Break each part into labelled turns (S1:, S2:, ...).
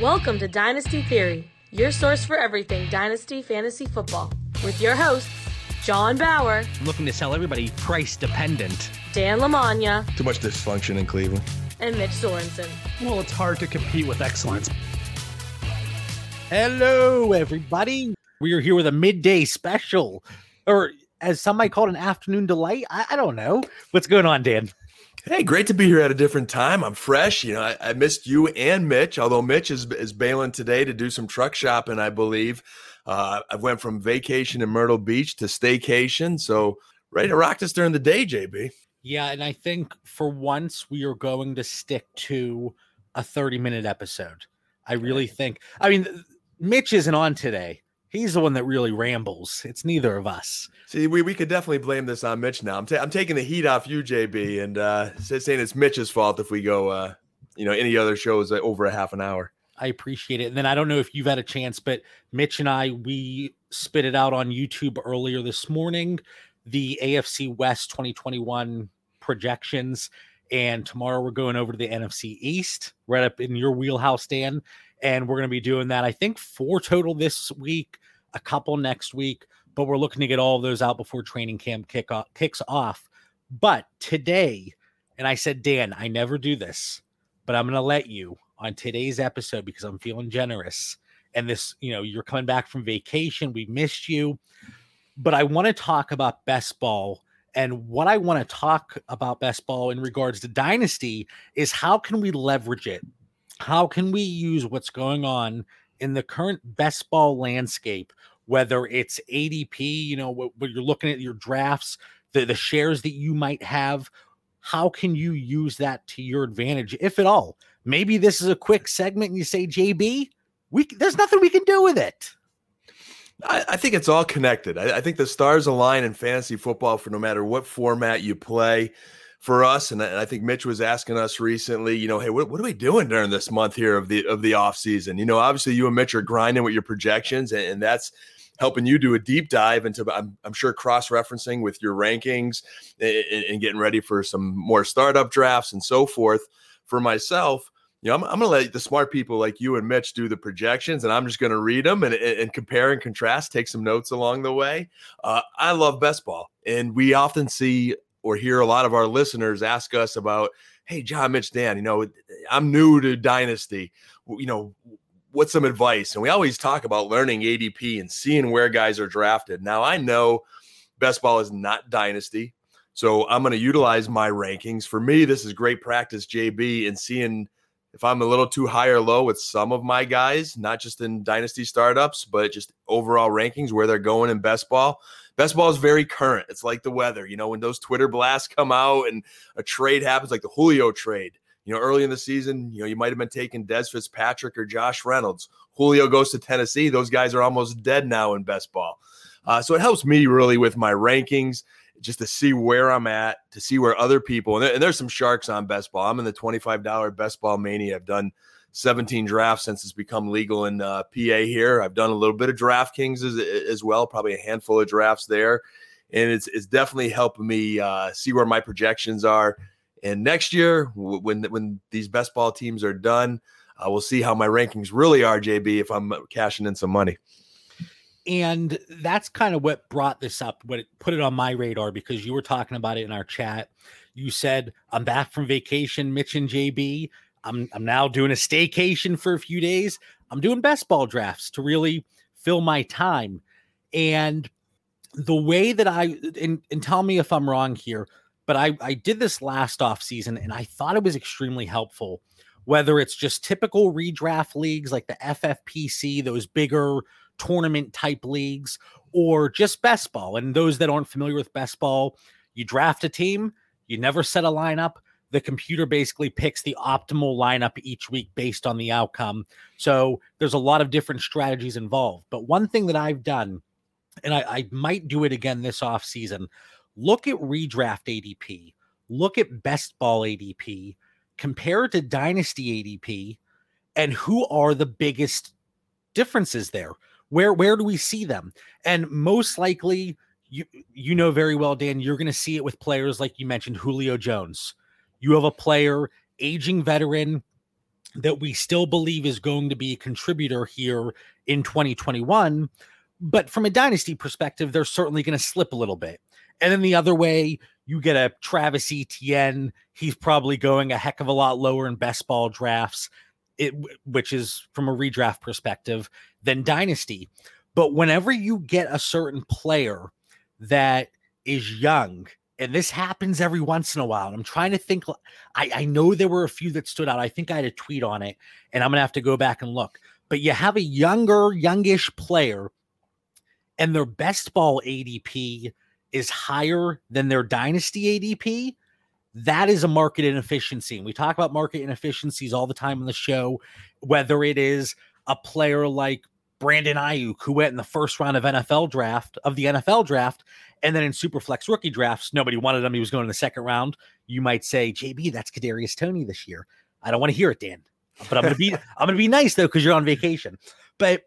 S1: Welcome to Dynasty Theory, your source for everything Dynasty Fantasy Football, with your hosts, John Bauer,
S2: looking to sell everybody price dependent.
S1: Dan Lamagna,
S3: Too much dysfunction in Cleveland.
S1: and Mitch Sorensen.
S4: Well, it's hard to compete with excellence.
S2: Hello, everybody. We are here with a midday special, or as some might call it, an afternoon delight. I, I don't know. What's going on, Dan?
S3: Hey, great to be here at a different time. I'm fresh. You know, I, I missed you and Mitch, although Mitch is, is bailing today to do some truck shopping, I believe. Uh, I went from vacation in Myrtle Beach to staycation. So ready to rock this during the day, JB.
S2: Yeah, and I think for once we are going to stick to a 30 minute episode. I really think, I mean, Mitch isn't on today. He's the one that really rambles. It's neither of us.
S3: See, we, we could definitely blame this on Mitch now. I'm, ta- I'm taking the heat off you, JB, and uh, saying it's Mitch's fault if we go, uh, you know, any other shows over a half an hour.
S2: I appreciate it. And then I don't know if you've had a chance, but Mitch and I, we spit it out on YouTube earlier this morning, the AFC West 2021 projections. And tomorrow we're going over to the NFC East, right up in your wheelhouse, Dan. And we're going to be doing that, I think, four total this week, a couple next week. But we're looking to get all of those out before training camp kick off, kicks off. But today, and I said, Dan, I never do this, but I'm going to let you on today's episode because I'm feeling generous. And this, you know, you're coming back from vacation. We missed you. But I want to talk about best ball. And what I want to talk about best ball in regards to dynasty is how can we leverage it? How can we use what's going on in the current best ball landscape, whether it's ADP, you know, what you're looking at your drafts, the, the shares that you might have, how can you use that to your advantage, if at all? Maybe this is a quick segment and you say, JB, we there's nothing we can do with it.
S3: I, I think it's all connected. I, I, think the stars align in fantasy football for no matter what format you play. For us, and I, think Mitch was asking us recently, you know, hey, what, what are we doing during this month here of the of the off season? You know, obviously you and Mitch are grinding with your projections, and, and that's helping you do a deep dive into I'm, I'm sure cross referencing with your rankings and, and, getting ready for some more startup drafts and so forth. For myself, you know, I'm, I'm going to let the smart people like you and Mitch do the projections, and I'm just going to read them and, and, compare and contrast, take some notes along the way. Uh, I love best ball, and we often see or hear a lot of our listeners ask us about, "Hey, John, Mitch, Dan, you know, I'm new to Dynasty. You know, what's some advice?" And we always talk about learning ADP and seeing where guys are drafted. Now, I know best ball is not Dynasty. So I'm going to utilize my rankings. For me, this is great practice, JB, and seeing if I'm a little too high or low with some of my guys, not just in dynasty startups, but just overall rankings where they're going in best ball. Best ball is very current. It's like the weather. You know, when those Twitter blasts come out and a trade happens, like the Julio trade, you know, early in the season, you know, you might have been taking Dez Fitzpatrick or Josh Reynolds. Julio goes to Tennessee. Those guys are almost dead now in best ball. Uh, so it helps me really with my rankings just to see where I'm at, to see where other people and, there, and, there's some sharks on best ball. I'm in the $25 best ball mania. I've done 17 drafts since it's become legal in uh, PA here. I've done a little bit of DraftKings as, as well, probably a handful of drafts there. And it's, it's definitely helping me uh, see where my projections are. And next year, when when these best ball teams are done, uh, we'll see how my rankings really are, JB, if I'm cashing in some money
S2: and that's kind of what brought this up what it put it on my radar because you were talking about it in our chat you said i'm back from vacation mitch and jb i'm i'm now doing a staycation for a few days i'm doing best ball drafts to really fill my time and the way that i and, and tell me if i'm wrong here but i i did this last off season and i thought it was extremely helpful whether it's just typical redraft leagues like the ffpc those bigger tournament type leagues or just best ball. And those that aren't familiar with best ball, you draft a team, you never set a lineup. The computer basically picks the optimal lineup each week based on the outcome. So there's a lot of different strategies involved. But one thing that I've done, and I, I might do it again this off season, look at redraft ADP, look at best ball ADP, compare it to dynasty ADP, and who are the biggest differences there? Where where do we see them? And most likely, you you know very well, Dan, you're going to see it with players like you mentioned, Julio Jones. You have a player, aging veteran, that we still believe is going to be a contributor here in 2021. But from a dynasty perspective, they're certainly going to slip a little bit. And then the other way, you get a Travis Etienne. He's probably going a heck of a lot lower in best ball drafts, it, which is from a redraft perspective, than dynasty. But whenever you get a certain player that is young, and this happens every once in a while, I'm trying to think, I, I know there were a few that stood out. I think I had a tweet on it, and I'm to have to go back and look. But you have a younger, youngish player, and their best ball ADP is higher than their dynasty ADP. That is a market inefficiency. And we talk about market inefficiencies all the time on the show, whether it is a player like Brandon Aiyuk, who went in the first round of NFL draft of the NFL draft, and then in Superflex rookie drafts, nobody wanted him. He was going in the second round. You might say, JB, that's Kadarius Toney this year. I don't want to hear it, Dan. But I'm gonna be I'm gonna be nice though, because you're on vacation. But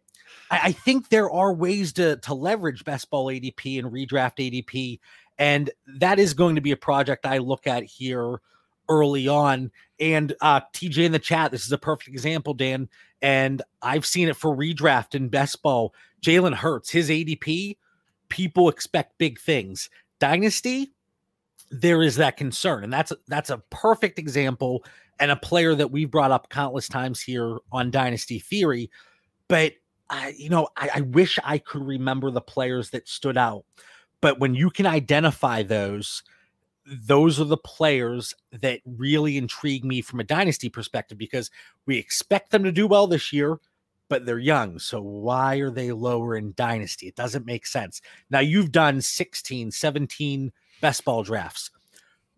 S2: I, I think there are ways to to leverage best ball ADP and redraft ADP, and that is going to be a project I look at here early on. And uh, TJ in the chat, this is a perfect example, Dan. And I've seen it for redraft and best ball. Jalen Hurts, his ADP, people expect big things. Dynasty, there is that concern, and that's that's a perfect example and a player that we've brought up countless times here on Dynasty Theory. But I, you know, I, I wish I could remember the players that stood out. But when you can identify those, those are the players that really intrigue me from a dynasty perspective because we expect them to do well this year, but they're young. So why are they lower in dynasty? It doesn't make sense. Now you've done 16, 17 best ball drafts.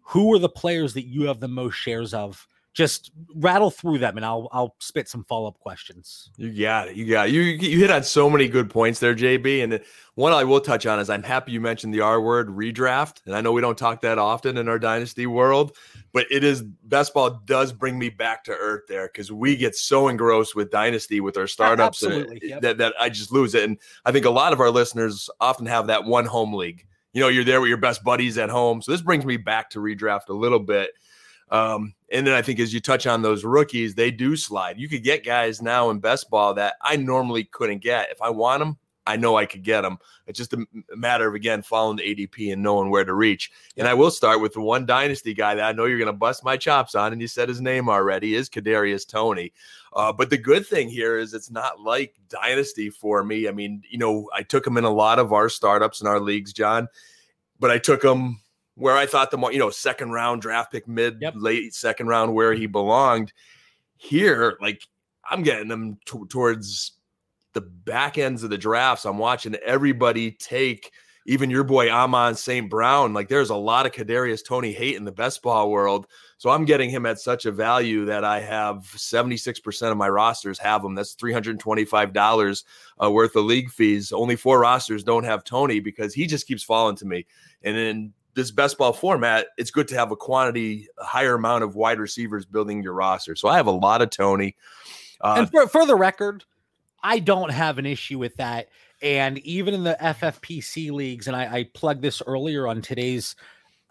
S2: Who are the players that you have the most shares of just rattle through them and I'll I'll spit some follow-up questions.
S3: You got it. You got it. You you hit on so many good points there, JB. And one I will touch on is I'm happy you mentioned the R word redraft. And I know we don't talk that often in our dynasty world, but it is best ball does bring me back to earth there because we get so engrossed with dynasty with our startups yep. that, that I just lose it. And I think a lot of our listeners often have that one home league. You know, you're there with your best buddies at home. So this brings me back to redraft a little bit. Um, and then I think as you touch on those rookies, they do slide. You could get guys now in best ball that I normally couldn't get. If I want them, I know I could get them. It's just a matter of again following the ADP and knowing where to reach. And I will start with the one dynasty guy that I know you're going to bust my chops on, and you said his name already is Kadarius Toney. Uh, but the good thing here is it's not like dynasty for me. I mean, you know, I took him in a lot of our startups in our leagues, John, but I took him where I thought the you know second round draft pick, mid yep. late second round where he belonged. Here, like I'm getting them t- towards the back ends of the drafts. I'm watching everybody take even your boy Amon St. Brown. Like there's a lot of Kadarius Toney hate in the best ball world. So I'm getting him at such a value that I have 76% of my rosters have him. That's $325 uh, worth of league fees. Only four rosters don't have Toney because he just keeps falling to me. And then this best ball format, it's good to have a quantity, a higher amount of wide receivers building your roster. So I have a lot of Toney.
S2: Uh, and for, for the record, I don't have an issue with that. And even in the FFPC leagues, and I, I plugged this earlier on today's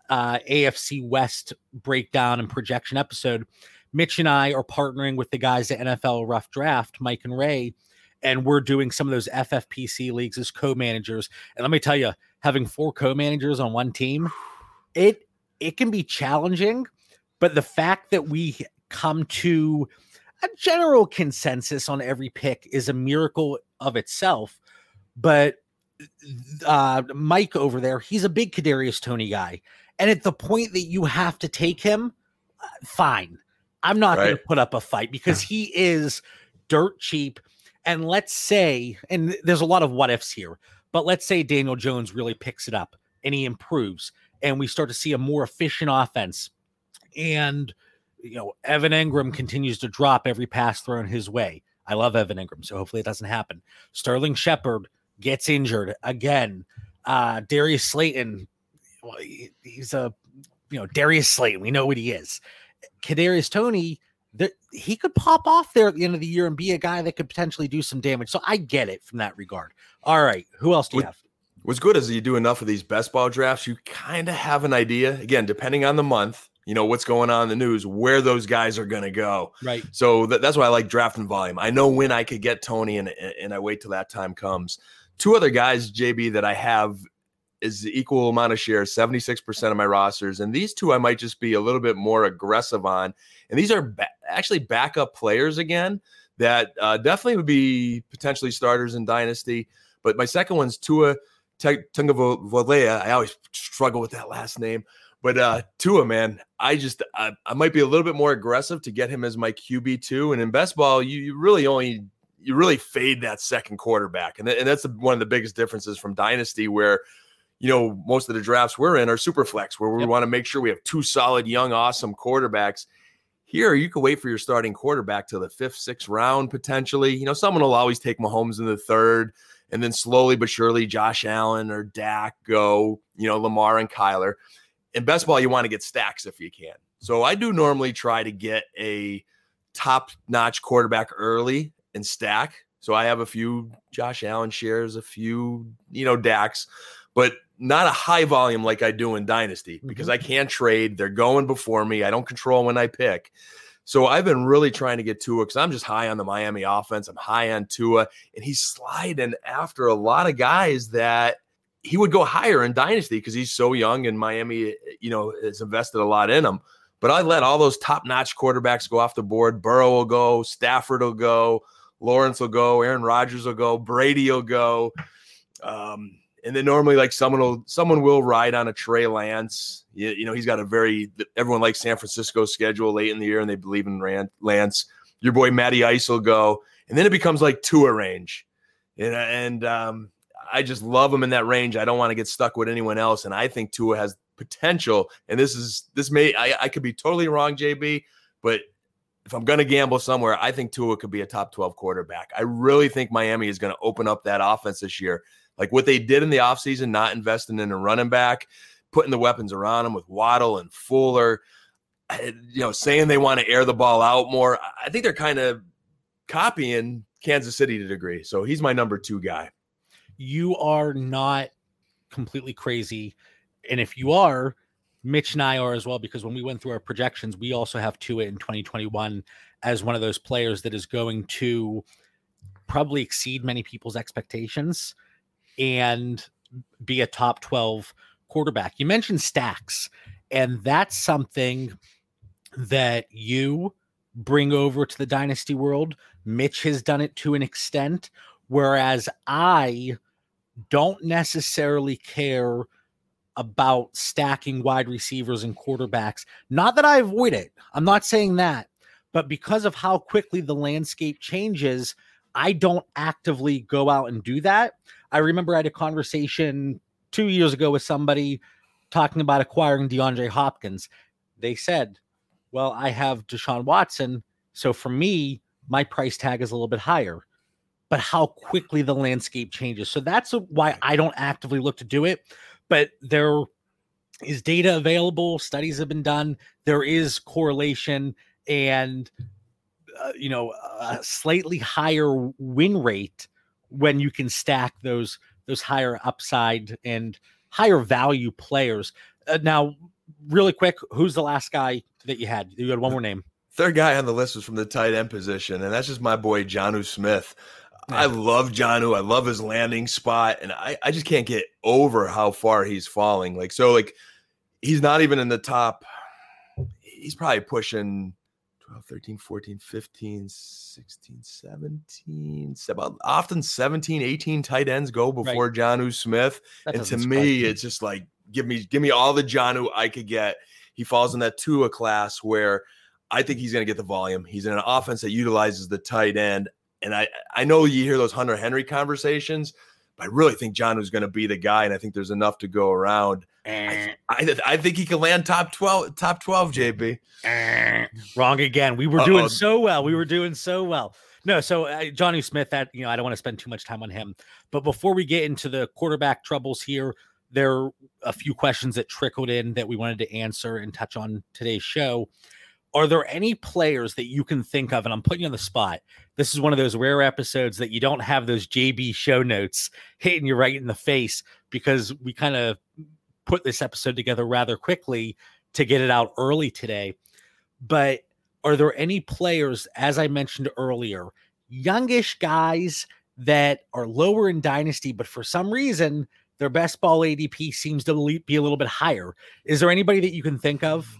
S2: uh, AFC West breakdown and projection episode, Mitch and I are partnering with the guys at NFL Rough Draft, Mike and Ray, and we're doing some of those FFPC leagues as co-managers. And let me tell you, having four co-managers on one team, it it can be challenging, but the fact that we come to a general consensus on every pick is a miracle of itself. But uh, Mike over there, he's a big Kadarius Toney guy, and at the point that you have to take him, uh, fine. I'm not right. going to put up a fight because he is dirt cheap. And let's say, and there's a lot of what ifs here, but let's say Daniel Jones really picks it up and he improves, and we start to see a more efficient offense. And, you know, Evan Engram continues to drop every pass thrown his way. I love Evan Engram, so hopefully it doesn't happen. Sterling Shepard gets injured again. Uh, Darius Slayton, well, he's a, you know, Darius Slayton. We know what he is. Kadarius Toney, that he could pop off there at the end of the year and be a guy that could potentially do some damage. So I get it from that regard. All right, who else do you have?
S3: What's good is you do enough of these best ball drafts, you kind of have an idea. Again, depending on the month, you know what's going on in the news, where those guys are going to go.
S2: Right.
S3: So that, that's why I like drafting volume. I know when I could get Toney, and and I wait till that time comes. Two other guys, JB, that I have is the equal amount of shares, 76% of my rosters. And these two I might just be a little bit more aggressive on. And these are ba- actually backup players again that uh, definitely would be potentially starters in Dynasty. But my second one's Tua Tagovailoa. I always struggle with that last name. But uh, Tua, man, I just I, I, might be a little bit more aggressive to get him as my QB two. And in best ball, you, you really only you really fade that second quarterback, and, th- and that's the, one of the biggest differences from Dynasty, where you know, most of the drafts we're in are super flex, where we yep. want to make sure we have two solid, young, awesome quarterbacks. Here, you can wait for your starting quarterback till the fifth, sixth round potentially. You know, someone will always take Mahomes in the third, and then slowly but surely, Josh Allen or Dak go. You know, Lamar and Kyler. In best ball, you want to get stacks if you can. So I do normally try to get a top-notch quarterback early and stack. So I have a few Josh Allen shares, a few, you know, Dak's but not a high volume like I do in Dynasty because mm-hmm. I can't trade. They're going before me. I don't control when I pick. So I've been really trying to get Tua because I'm just high on the Miami offense. I'm high on Tua, and he's sliding after a lot of guys that he would go higher in Dynasty because he's so young and Miami, you know, has invested a lot in him. But I let all those top notch quarterbacks go off the board. Burrow will go, Stafford will go, Lawrence will go, Aaron Rodgers will go, Brady will go. Um, and then normally like someone will someone will ride on a Trey Lance. You, you, know, he's got a very everyone likes San Francisco schedule late in the year, and they believe in Rand, Lance. Your boy Matty Ice will go, and then it becomes like Tua range, and and um, I just love him in that range. I don't want to get stuck with anyone else, and I think Tua has potential. And this is this may I, I could be totally wrong, JB, but if I'm going to gamble somewhere, I think Tua could be a top 12 quarterback. I really think Miami is going to open up that offense this year. Like what they did in the offseason, not investing in a running back, putting the weapons around them with Waddle and Fuller, you know, saying they want to air the ball out more. I think they're kind of copying Kansas City to a degree. So he's my number two guy.
S2: You are not completely crazy. And if you are, Mitch and I are as well, because when we went through our projections, we also have Tua in 2021 as one of those players that is going to probably exceed many people's expectations and be a top 12 quarterback. You mentioned stacks, and that's something that you bring over to the dynasty world. Mitch has done it to an extent, whereas I don't necessarily care about stacking wide receivers and quarterbacks. Not that I avoid it, I'm not saying that, but because of how quickly the landscape changes, I don't actively go out and do that. I remember I had a conversation two years ago with somebody talking about acquiring DeAndre Hopkins. They said, Well, I have Deshaun Watson. So for me, my price tag is a little bit higher. But how quickly the landscape changes. So that's why I don't actively look to do it. But there is data available, studies have been done, there is correlation. And uh, you know, a slightly higher win rate when you can stack those those higher upside and higher value players. Uh, now, really quick, who's the last guy that you had? You had one more name.
S3: Third guy on the list was from the tight end position, and that's just my boy Jonnu Smith. Yeah. I love Jonnu. I love his landing spot, and I, I just can't get over how far he's falling. Like so, like he's not even in the top. He's probably pushing 12, 13, 14, 15, 16, 17, about uh, often 17, 18 tight ends go before right. Jonnu Smith. That and to me, it's just like give me give me all the Jonnu I could get. He falls in that Tua class where I think he's going to get the volume. He's in an offense that utilizes the tight end. And I, I know you hear those Hunter Henry conversations, but I really think Jonnu's going to be the guy. And I think there's enough to go around. I. I, I, think he can land top 12, top 12, JB.
S2: Wrong again. We were Uh-oh. doing so well. We were doing so well. No, so uh, Jonnu Smith, that, you know, I don't want to spend too much time on him. But before we get into the quarterback troubles here, there are a few questions that trickled in that we wanted to answer and touch on today's show. Are there any players that you can think of? And I'm putting you on the spot. This is one of those rare episodes that you don't have those JB show notes hitting you right in the face because we kind of put this episode together rather quickly to get it out early today. But are there any players, as I mentioned earlier, youngish guys that are lower in dynasty, but for some reason their best ball ADP seems to be a little bit higher? Is there anybody that you can think of? Hmm.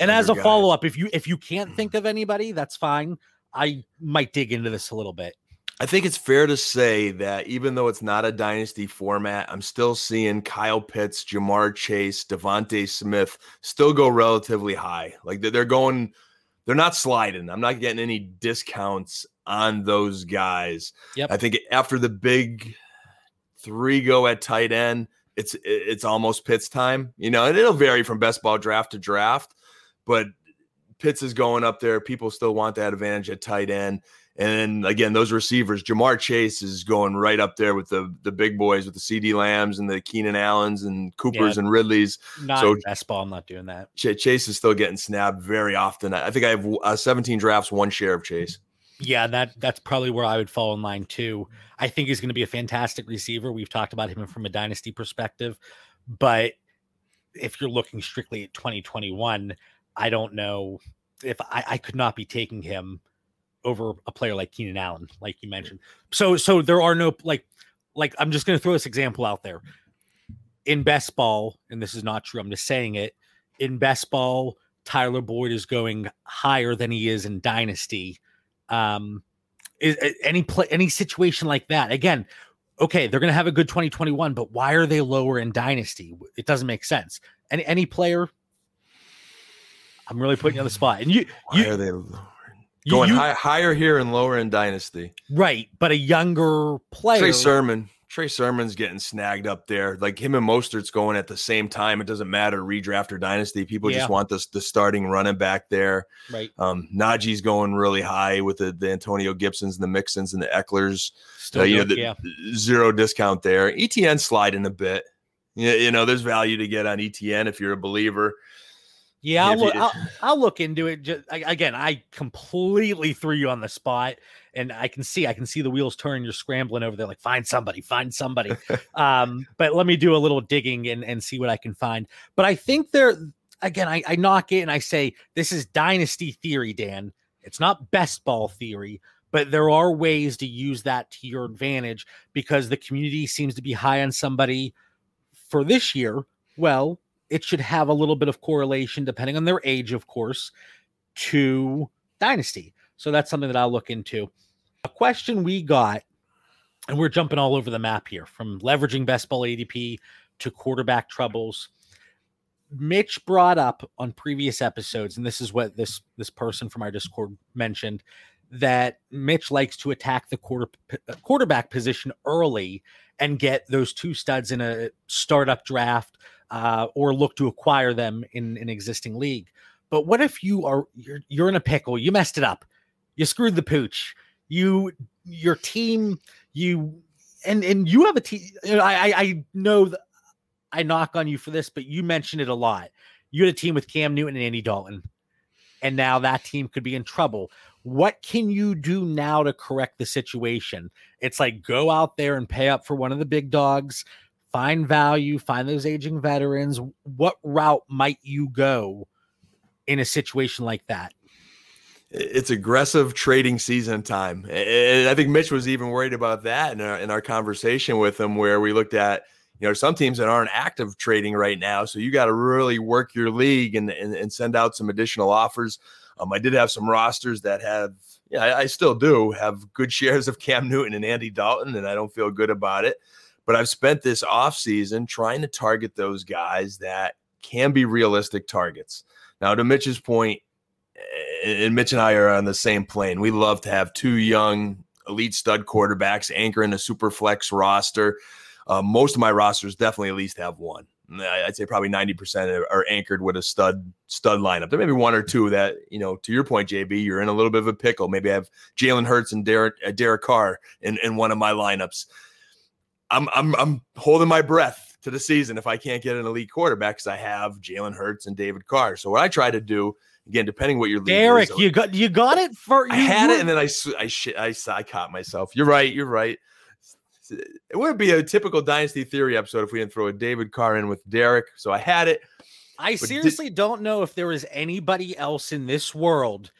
S2: And as a follow up, if you if you can't hmm. think of anybody, that's fine. I might dig into this a little bit.
S3: I think it's fair to say that even though it's not a dynasty format, I'm still seeing Kyle Pitts, Ja'Marr Chase, DeVonta Smith still go relatively high. Like they're going, they're not sliding. I'm not getting any discounts on those guys.
S2: Yep.
S3: I think after the big three go at tight end, it's it's almost Pitts time. You know, and it'll vary from best ball draft to draft, but Pitts is going up there. People still want that advantage at tight end. And again, those receivers, Ja'Marr Chase is going right up there with the the big boys, with the CeeDee Lambs and the Keenan Allens and Coopers yeah, and Ridleys.
S2: Not so best ball. I'm not doing that.
S3: Chase is still getting snapped very often. I think I have uh, 17 drafts, one share of Chase.
S2: Yeah, that that's probably where I would fall in line too. I think he's going to be a fantastic receiver. We've talked about him from a dynasty perspective, but if you're looking strictly at 2021, I don't know if I, I could not be taking him over a player like Keenan Allen, like you mentioned. So so there are no like like I'm just gonna throw this example out there. In best ball, and this is not true, I'm just saying it. In best ball, Tyler Boyd is going higher than he is in Dynasty. Um is, any play any situation like that. Again, okay, they're gonna have a good 2021, but why are they lower in Dynasty? It doesn't make sense. Any any player I'm really putting you on the spot. And you,
S3: Why
S2: you
S3: are they going you, high, higher here and lower in dynasty?
S2: Right, but a younger player.
S3: Trey Sermon. Trey Sermon's getting snagged up there. Like him and Mostert's going at the same time. It doesn't matter redraft or dynasty. People yeah. just want the the starting running back there.
S2: Right.
S3: Um, Najee's going really high with the, the Antonio Gibsons and the Mixons and the Ekelers. Still uh, you know, the, yeah. zero discount there. ETN sliding a bit. You, you know, there's value to get on ETN if you're a believer.
S2: Yeah, I'll, look, I'll, I'll, look into it. Just, again, I completely threw you on the spot, and I can see I can see the wheels turning. You're scrambling over there, like find somebody, find somebody. um, but let me do a little digging and and see what I can find. But I think there again, I, I knock it and I say this is dynasty theory, Dan. It's not best ball theory, but there are ways to use that to your advantage because the community seems to be high on somebody for this year. Well, it should have a little bit of correlation, depending on their age, of course, to Dynasty. So that's something that I'll look into. A question we got, and we're jumping all over the map here from leveraging best ball ADP to quarterback troubles. Mitch brought up on previous episodes, and this is what this this person from our Discord mentioned that Mitch likes to attack the quarter uh, quarterback position early and get those two studs in a startup draft uh, or look to acquire them in an existing league. But what if you are you're, you're in a pickle? You messed it up. You screwed the pooch. You your team you and and you have a team. I, I I know that I knock on you for this, but you mentioned it a lot. You had a team with Cam Newton and Andy Dalton, and now that team could be in trouble. What can you do now to correct the situation? It's like go out there and pay up for one of the big dogs find value, find those aging veterans. What route might you go in a situation like that?
S3: It's aggressive trading season time. And I think Mitch was even worried about that in our, in our conversation with him, where we looked at, you know, some teams that aren't active trading right now. So you got to really work your league and, and, and, send out some additional offers. Um, I did have some rosters that have, yeah, I, I still do have good shares of Cam Newton and Andy Dalton, and I don't feel good about it. But I've spent this offseason trying to target those guys that can be realistic targets. Now, to Mitch's point, and Mitch and I are on the same plane. We love to have two young elite stud quarterbacks anchoring a super flex roster. Uh, most of my rosters definitely at least have one. I'd say probably 90% are anchored with a stud stud lineup. There may be one or two that, you know, to your point, JB, you're in a little bit of a pickle. Maybe I have Jalen Hurts and Derek, uh, Derek Carr in, in one of my lineups. I'm I'm I'm holding my breath to the season if I can't get an elite quarterback because I have Jalen Hurts and David Carr. So what I try to do again, depending what your league
S2: Derek, is, you got you got it for
S3: I had it and then I I shit I, I caught myself. You're right. You're right. It would be a typical dynasty theory episode if we didn't throw a David Carr in with Derek. So I had it.
S2: I seriously did, don't know if there is anybody else in this world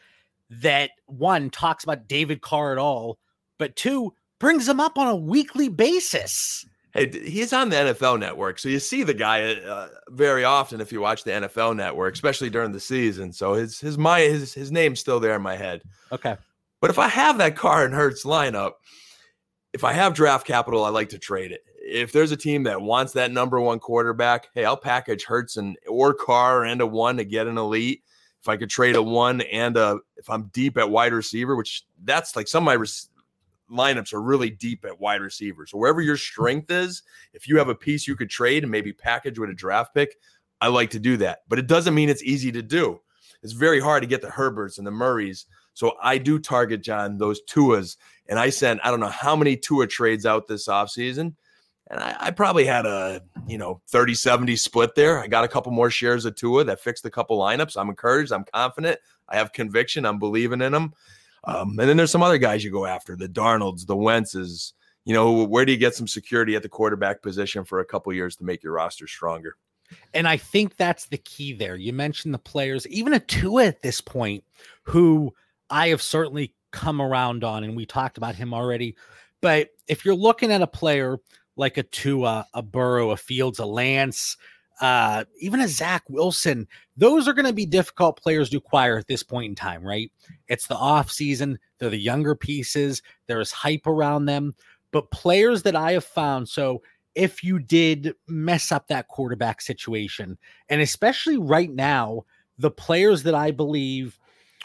S2: that one talks about David Carr at all, but two brings him up on a weekly basis.
S3: Hey, he's on the NFL network, so you see the guy uh, very often if you watch the NFL network, especially during the season. So his his my his his name's still there in my head.
S2: Okay.
S3: But if I have that Carr and Hurts lineup, if I have draft capital, I like to trade it. If there's a team that wants that number one quarterback, hey, I'll package Hurts and or Carr and a one to get an elite. If I could trade a one and a, if I'm deep at wide receiver, which that's like some of my res- lineups are really deep at wide receiver. So wherever your strength is, if you have a piece you could trade and maybe package with a draft pick, I like to do that. But it doesn't mean it's easy to do. It's very hard to get the Herberts and the Murrays. So I do target John those Tuas, and I sent I don't know how many Tua trades out this offseason. And I, I, probably had a, you know, 30 70 split there. I got a couple more shares of Tua that fixed a couple lineups. I'm encouraged. I'm confident. I have conviction. I'm believing in them. Um, and then there's some other guys you go after the Darnolds, the Wentzes. You know, where do you get some security at the quarterback position for a couple years to make your roster stronger?
S2: And I think that's the key there. You mentioned the players, even a Tua at this point, who I have certainly come around on, and we talked about him already. But if you're looking at a player like a Tua, a Burrow, a Fields, a Lance, uh, even a Zach Wilson, those are going to be difficult players to acquire at this point in time, right? It's the off season, they're the younger pieces, there's hype around them. But players that I have found, so if you did mess up that quarterback situation, and especially right now, the players that I believe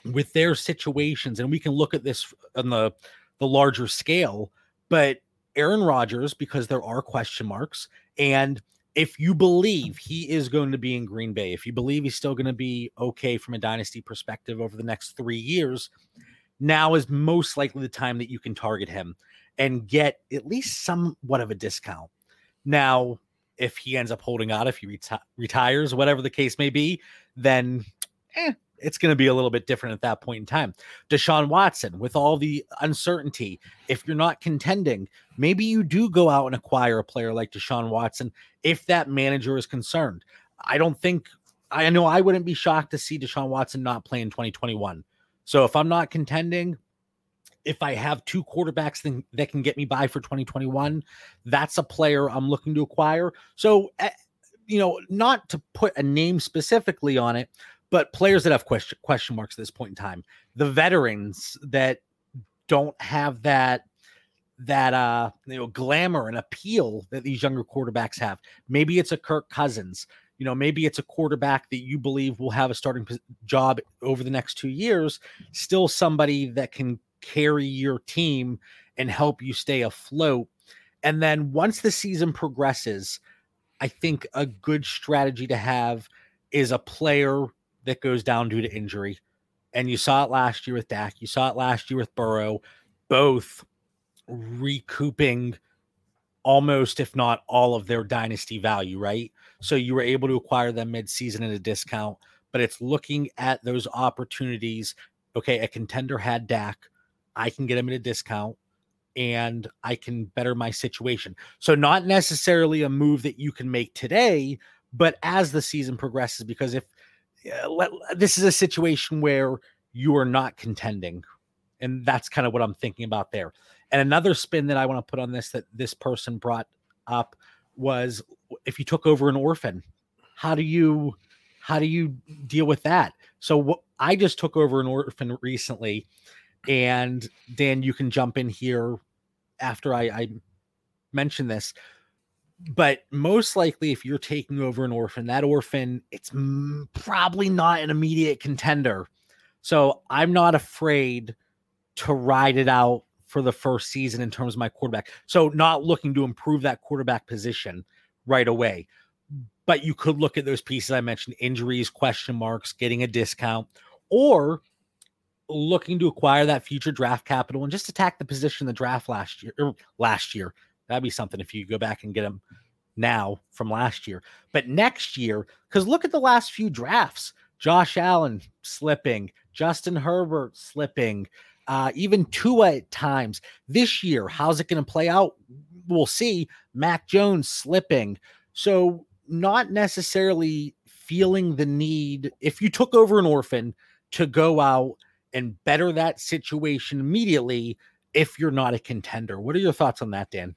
S2: with their situations, and we can look at this on the the larger scale, but Aaron Rodgers, because there are question marks, and if you believe he is going to be in Green Bay, if you believe he's still going to be okay from a dynasty perspective over the next three years, now is most likely the time that you can target him and get at least somewhat of a discount. Now, if he ends up holding out, if he reti- retires, whatever the case may be, then eh, it's going to be a little bit different at that point in time. Deshaun Watson, with all the uncertainty, if you're not contending, maybe you do go out and acquire a player like Deshaun Watson if that manager is concerned. I don't think, I know I wouldn't be shocked to see Deshaun Watson not play in 2021. So if I'm not contending, if I have two quarterbacks that can get me by for 2021, that's a player I'm looking to acquire. So, eh, you know, not to put a name specifically on it, but players that have question question marks at this point in time, the veterans that don't have that that uh you know glamour and appeal that these younger quarterbacks have. Maybe it's a Kirk Cousins. You know, maybe it's a quarterback that you believe will have a starting job over the next two years. Still somebody that can carry your team and help you stay afloat. And then once the season progresses, I think a good strategy to have is a player that goes down due to injury. And you saw it last year with Dak. You saw it last year with Burrow, both recouping almost, if not all, of their dynasty value, right? So you were able to acquire them midseason at a discount, but it's looking at those opportunities. Okay, a contender had Dak. I can get him at a discount and I can better my situation. So, not necessarily a move that you can make today, but as the season progresses, because if this is a situation where you are not contending. And that's kind of what I'm thinking about there. And another spin that I want to put on this that this person brought up was if you took over an orphan, how do you how do you deal with that? So what I just took over an orphan recently, and Dan, you can jump in here after I, I mention this but most likely if you're taking over an orphan that orphan it's probably not an immediate contender. So i'm not afraid to ride it out for the first season in terms of my quarterback. So not looking to improve that quarterback position right away. But you could look at those pieces i mentioned injuries question marks getting a discount or looking to acquire that future draft capital and just attack the position the draft last year er, last year That'd be something if you go back and get them now from last year. But next year, because look at the last few drafts Josh Allen slipping, Justin Herbert slipping, uh, even Tua at times. This year, how's it going to play out? We'll see. Mac Jones slipping. So, not necessarily feeling the need if you took over an orphan to go out and better that situation immediately if you're not a contender. What are your thoughts on that, Dan?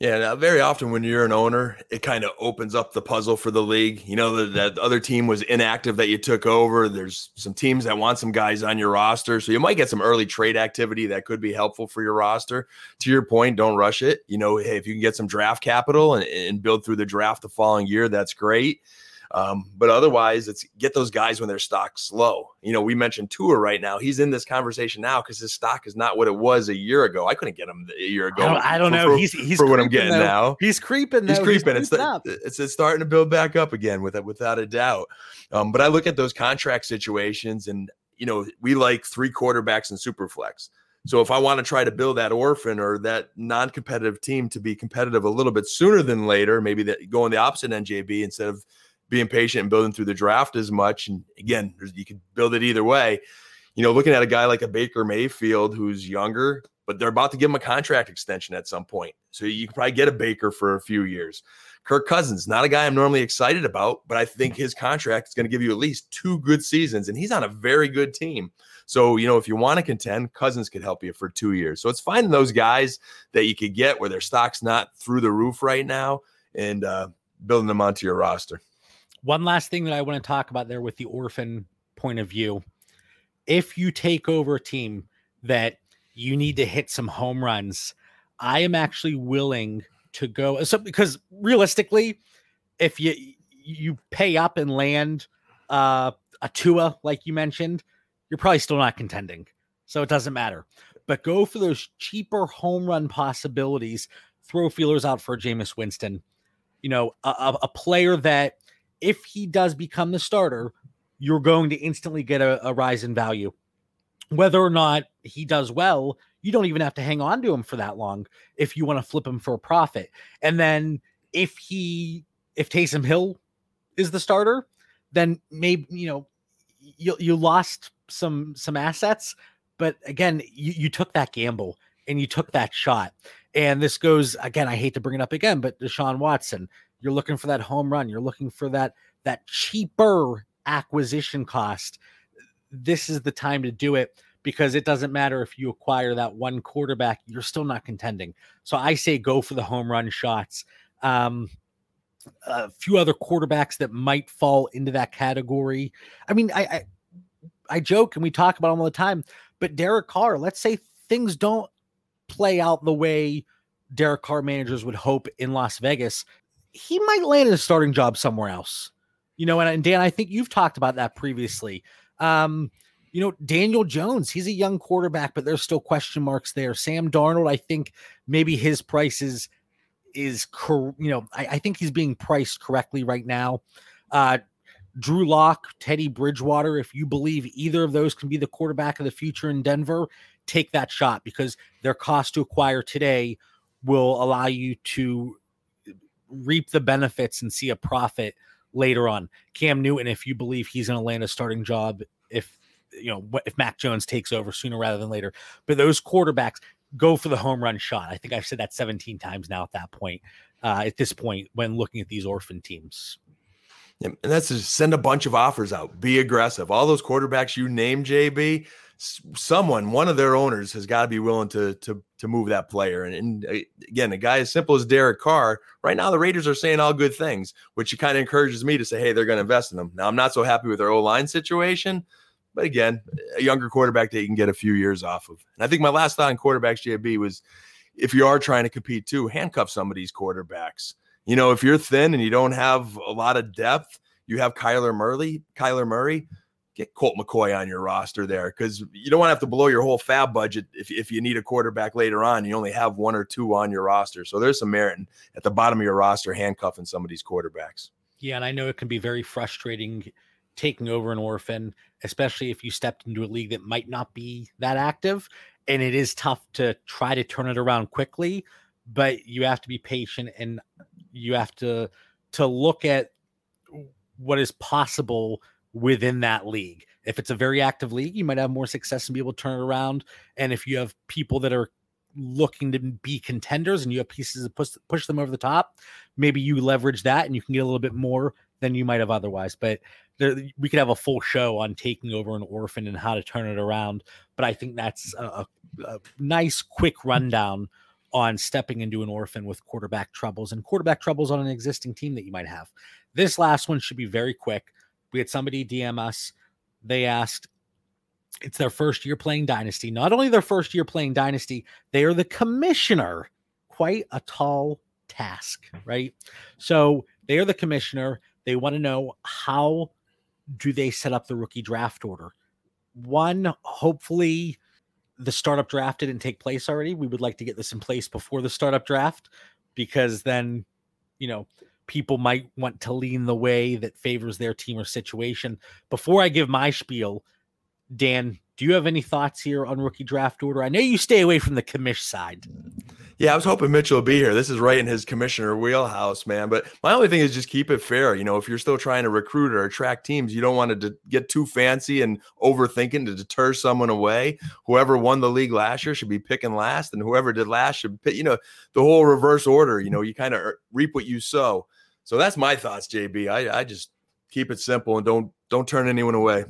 S3: Yeah, now, very often when you're an owner, it kind of opens up the puzzle for the league. You know that that other team was inactive that you took over. There's some teams that want some guys on your roster, so you might get some early trade activity that could be helpful for your roster. To your point, don't rush it. You know, hey, if you can get some draft capital and, and build through the draft the following year, that's great. Um, but otherwise, it's get those guys when their stock's low. You know, we mentioned Tua right now. He's in this conversation now because his stock is not what it was a year ago. I couldn't get him a year ago.
S2: I don't, I don't
S3: for,
S2: know.
S3: For,
S2: he's he's
S3: for what I'm getting
S2: though.
S3: now.
S2: He's creeping. Though.
S3: He's creeping.
S2: He's
S3: it's, the, it's it's starting to build back up again with it, without a doubt. Um, but I look at those contract situations, and you know, we like three quarterbacks in superflex. So if I want to try to build that orphan or that non-competitive team to be competitive a little bit sooner than later, maybe that going the opposite NJB instead of being patient and building through the draft as much. And again, you can build it either way. You know, looking at a guy like a Baker Mayfield who's younger, but they're about to give him a contract extension at some point. So you can probably get a Baker for a few years. Kirk Cousins, not a guy I'm normally excited about, but I think his contract is going to give you at least two good seasons, and he's on a very good team. So, you know, if you want to contend, Cousins could help you for two years. So it's finding those guys that you could get where their stock's not through the roof right now and uh, building them onto your roster.
S2: One last thing that I want to talk about there with the orphan point of view. If you take over a team that you need to hit some home runs, I am actually willing to go so because realistically, if you you pay up and land uh, a Tua like you mentioned, you're probably still not contending. So it doesn't matter. But go for those cheaper home run possibilities. Throw feelers out for Jameis Winston. You know, a, a player that if he does become the starter, you're going to instantly get a, a, rise in value. Whether or not he does well, you don't even have to hang on to him for that long if you want to flip him for a profit. And then if he if Taysom Hill is the starter, then maybe you know you you lost some some assets, but again, you, you took that gamble and you took that shot. And this goes again, I hate to bring it up again, but Deshaun Watson, you're looking for that home run. You're looking for that that cheaper acquisition cost. This is the time to do it because it doesn't matter if you acquire that one quarterback, you're still not contending. So I say go for the home run shots. Um, a few other quarterbacks that might fall into that category. I mean, I, I I joke and we talk about them all the time, but Derek Carr, let's say things don't play out the way Derek Carr managers would hope in Las Vegas he might land a starting job somewhere else. You know, and, and Dan, I think you've talked about that previously. Um, you know, Daniel Jones, he's a young quarterback, but there's still question marks there. Sam Darnold, I think maybe his price is is cor- you know, I, I think he's being priced correctly right now. Uh Drew Lock, Teddy Bridgewater, if you believe either of those can be the quarterback of the future in Denver, take that shot because their cost to acquire today will allow you to reap the benefits and see a profit later on. Cam Newton, if you believe he's going to land a starting job, if you know if Mac Jones takes over sooner rather than later, but those quarterbacks go for the home run shot. I think I've said that 17 times now at that point. Uh, at this point, when looking at these orphan teams.
S3: And that's just send a bunch of offers out. Be aggressive. All those quarterbacks you name, JB, someone, one of their owners, has got to be willing to to to move that player. And, and, uh, again, a guy as simple as Derek Carr, right now the Raiders are saying all good things, which kind of encourages me to say, hey, they're going to invest in them. Now I'm not so happy with their O line situation, but again, a younger quarterback that you can get a few years off of. And I think my last thought on quarterbacks, JB, was if you are trying to compete too, handcuff some of these quarterbacks. You know, if you're thin and you don't have a lot of depth, you have Kyler Murray, Kyler Murray get Colt McCoy on your roster there because you don't want to have to blow your whole FAAB budget if, if you need a quarterback later on. You only have one or two on your roster. So there's some merit in, at the bottom of your roster handcuffing some of these quarterbacks.
S2: Yeah, and I know it can be very frustrating taking over an orphan, especially if you stepped into a league that might not be that active. And it is tough to try to turn it around quickly, but you have to be patient and you have to to look at what is possible within that league. If it's a very active league, you might have more success and be able to turn it around. And if you have people that are looking to be contenders and you have pieces to push, push them over the top, maybe you leverage that and you can get a little bit more than you might have otherwise. But there, we could have a full show on taking over an orphan and how to turn it around. But I think that's a, a nice, quick rundown on stepping into an orphan with quarterback troubles and quarterback troubles on an existing team that you might have. This last one should be very quick. We had somebody DM us. They asked, it's their first year playing Dynasty. Not only their first year playing Dynasty, they are the commissioner. Quite a tall task, right? So they are the commissioner. They want to know how do they set up the rookie draft order? One, hopefully the startup draft didn't take place already. We would like to get this in place before the startup draft because then, you know, people might want to lean the way that favors their team or situation. Before I give my spiel, Dan, do you have any thoughts here on rookie draft order? I know you stay away from the commish side.
S3: Yeah, I was hoping Mitchell would be here. This is right in his commissioner wheelhouse, man. But my only thing is just keep it fair. You know, if you're still trying to recruit or attract teams, you don't want to get too fancy and overthinking to deter someone away. Whoever won the league last year should be picking last, and whoever did last should pick, you know, the whole reverse order. You know, you kind of er, reap what you sow. So that's my thoughts, JB. I, I just keep it simple and don't don't turn anyone away.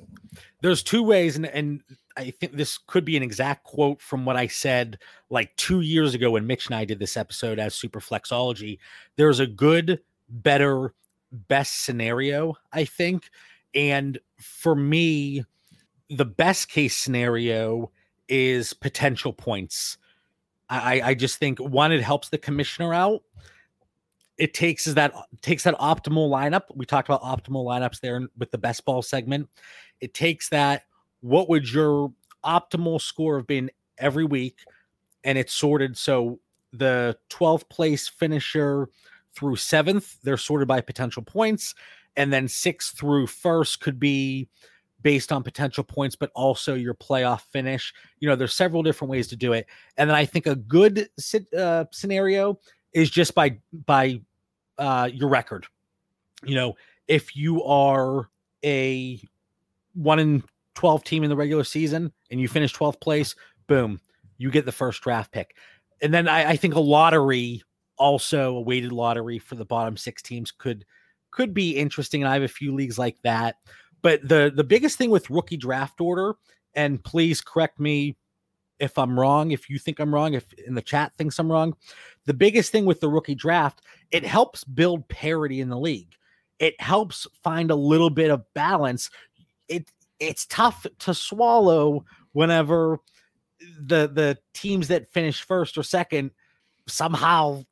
S2: There's two ways, and and I think this could be an exact quote from what I said like two years ago when Mitch and I did this episode as Superflexology. There's a good, better, best scenario, I think. And for me, the best case scenario is potential points. I, I just think one, it helps the commissioner out. It takes that takes that optimal lineup. We talked about optimal lineups there with the best ball segment. It takes that what would your optimal score have been every week? And it's sorted so the 12th place finisher through seventh they're sorted by potential points and then sixth through first could be based on potential points but also your playoff finish. You know there's several different ways to do it. And then i think a good uh, scenario is just by by uh, your record. You know if you are a one in 12 team in the regular season and you finish 12th place, boom, you get the first draft pick. And then I, I think a lottery, also a weighted lottery for the bottom six teams could could be interesting. And I have a few leagues like that. But the the biggest thing with rookie draft order, and please correct me if I'm wrong, if you think I'm wrong, if in the chat thinks I'm wrong, the biggest thing with the rookie draft, it helps build parity in the league. It helps find a little bit of balance. It it's tough to swallow whenever the the teams that finish first or second somehow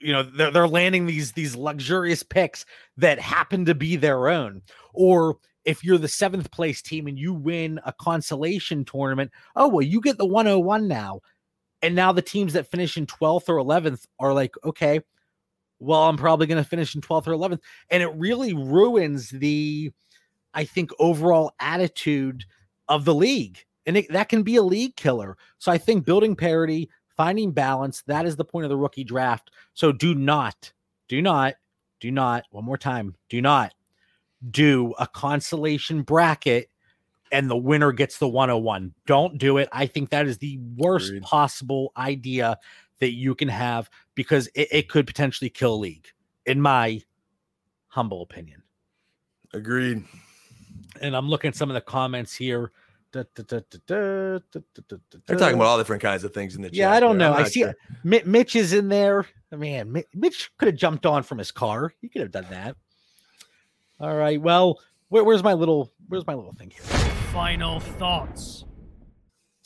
S2: you know they're, they're landing these these luxurious picks that happen to be their own. Or if you're the seventh place team and you win a consolation tournament oh well you get the 101 now. And now the teams that finish in 12th or 11th are like okay well i'm probably going to finish in 12th or 11th and it really ruins the I think, overall attitude of the league. And it, that can be a league killer. So I think building parity, finding balance, that is the point of the rookie draft. So do not, do not, do not, one more time, do not do a consolation bracket and the winner gets the 101. Don't do it. I think that is the worst Agreed. possible idea that you can have because it, it could potentially kill league, in my humble opinion.
S3: Agreed
S2: and I'm looking at some of the comments here. Da, da, da,
S3: They're talking about all different kinds of things in the chat.
S2: Yeah, I don't know. I see sure. Mitch is in there. Man, Mitch could have jumped on from his car. He could have done that. All right. Well, where, where's my little where's my little thing here?
S4: Final thoughts.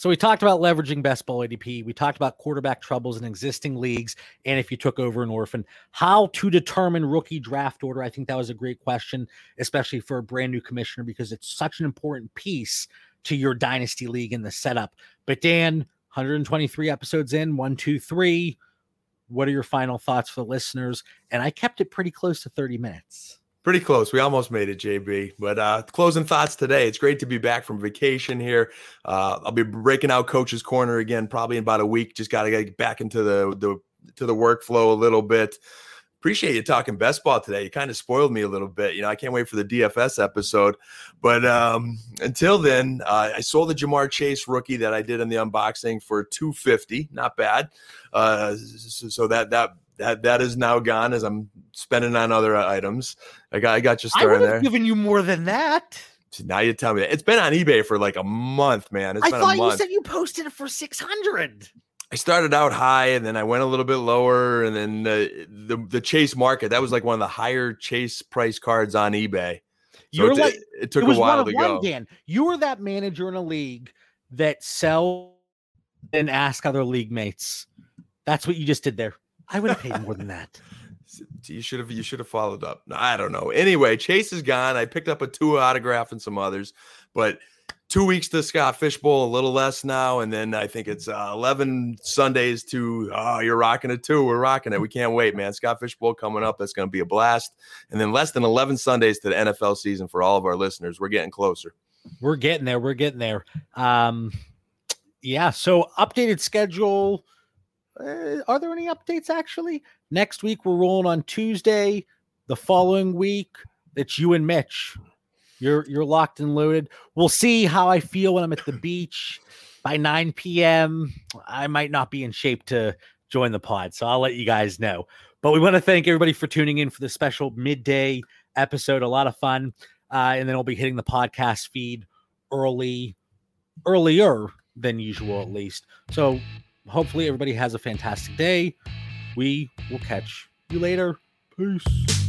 S2: So we talked about leveraging best ball ADP. We talked about quarterback troubles in existing leagues, and if you took over an orphan, how to determine rookie draft order. I think that was a great question, especially for a brand new commissioner, because it's such an important piece to your dynasty league and the setup. But Dan, 123 episodes in, one, two, three. What are your final thoughts for the listeners? And I kept it pretty close to 30 minutes.
S3: Pretty close. We almost made it, JB. But uh, closing thoughts today. It's great to be back from vacation here. Uh, I'll be breaking out Coach's Corner again, probably in about a week. Just got to get back into the the to the workflow a little bit. Appreciate you talking best ball today. You kind of spoiled me a little bit. You know, I can't wait for the DFS episode. But um, until then, uh, I sold the Ja'Marr Chase rookie that I did in the unboxing for 250. Not bad. Uh, so that that that that is now gone as I'm spending on other items. I got I got you
S2: I
S3: started there.
S2: have given you more than that.
S3: now you tell me that. It's been on eBay for like a month, man. It's
S2: I thought you said you posted it for 600.
S3: I started out high and then I went a little bit lower, and then uh, the the Chase market that was like one of the higher Chase price cards on eBay. So
S2: You're
S3: it,
S2: like
S3: it took
S2: it
S3: a while to
S2: one,
S3: go.
S2: Dan. You were that manager in a league that sell and ask other league mates. That's what you just did there. I would have paid more than that.
S3: You should have you should have followed up. I don't know. Anyway, Chase is gone. I picked up a two autograph and some others, but two weeks to Scott Fish Bowl, a little less now, and then I think it's uh, eleven Sundays to oh, you're rocking it too. We're rocking it. We can't wait, man. Scott Fish Bowl coming up. That's going to be a blast. And then less than eleven Sundays to the NFL season for all of our listeners. We're getting closer.
S2: We're getting there. We're getting there. Um, yeah. So updated schedule. Uh, are there any updates actually? Next week we're rolling on Tuesday. The following week, it's you and Mitch. You're you're locked and loaded. We'll see how I feel when I'm at the beach by 9 p.m. I might not be in shape to join the pod, so I'll let you guys know. But we want to thank everybody for tuning in for the special midday episode. A lot of fun, uh, and then we'll be hitting the podcast feed early, earlier than usual, at least. So hopefully everybody has a fantastic day. We will catch you later. Peace.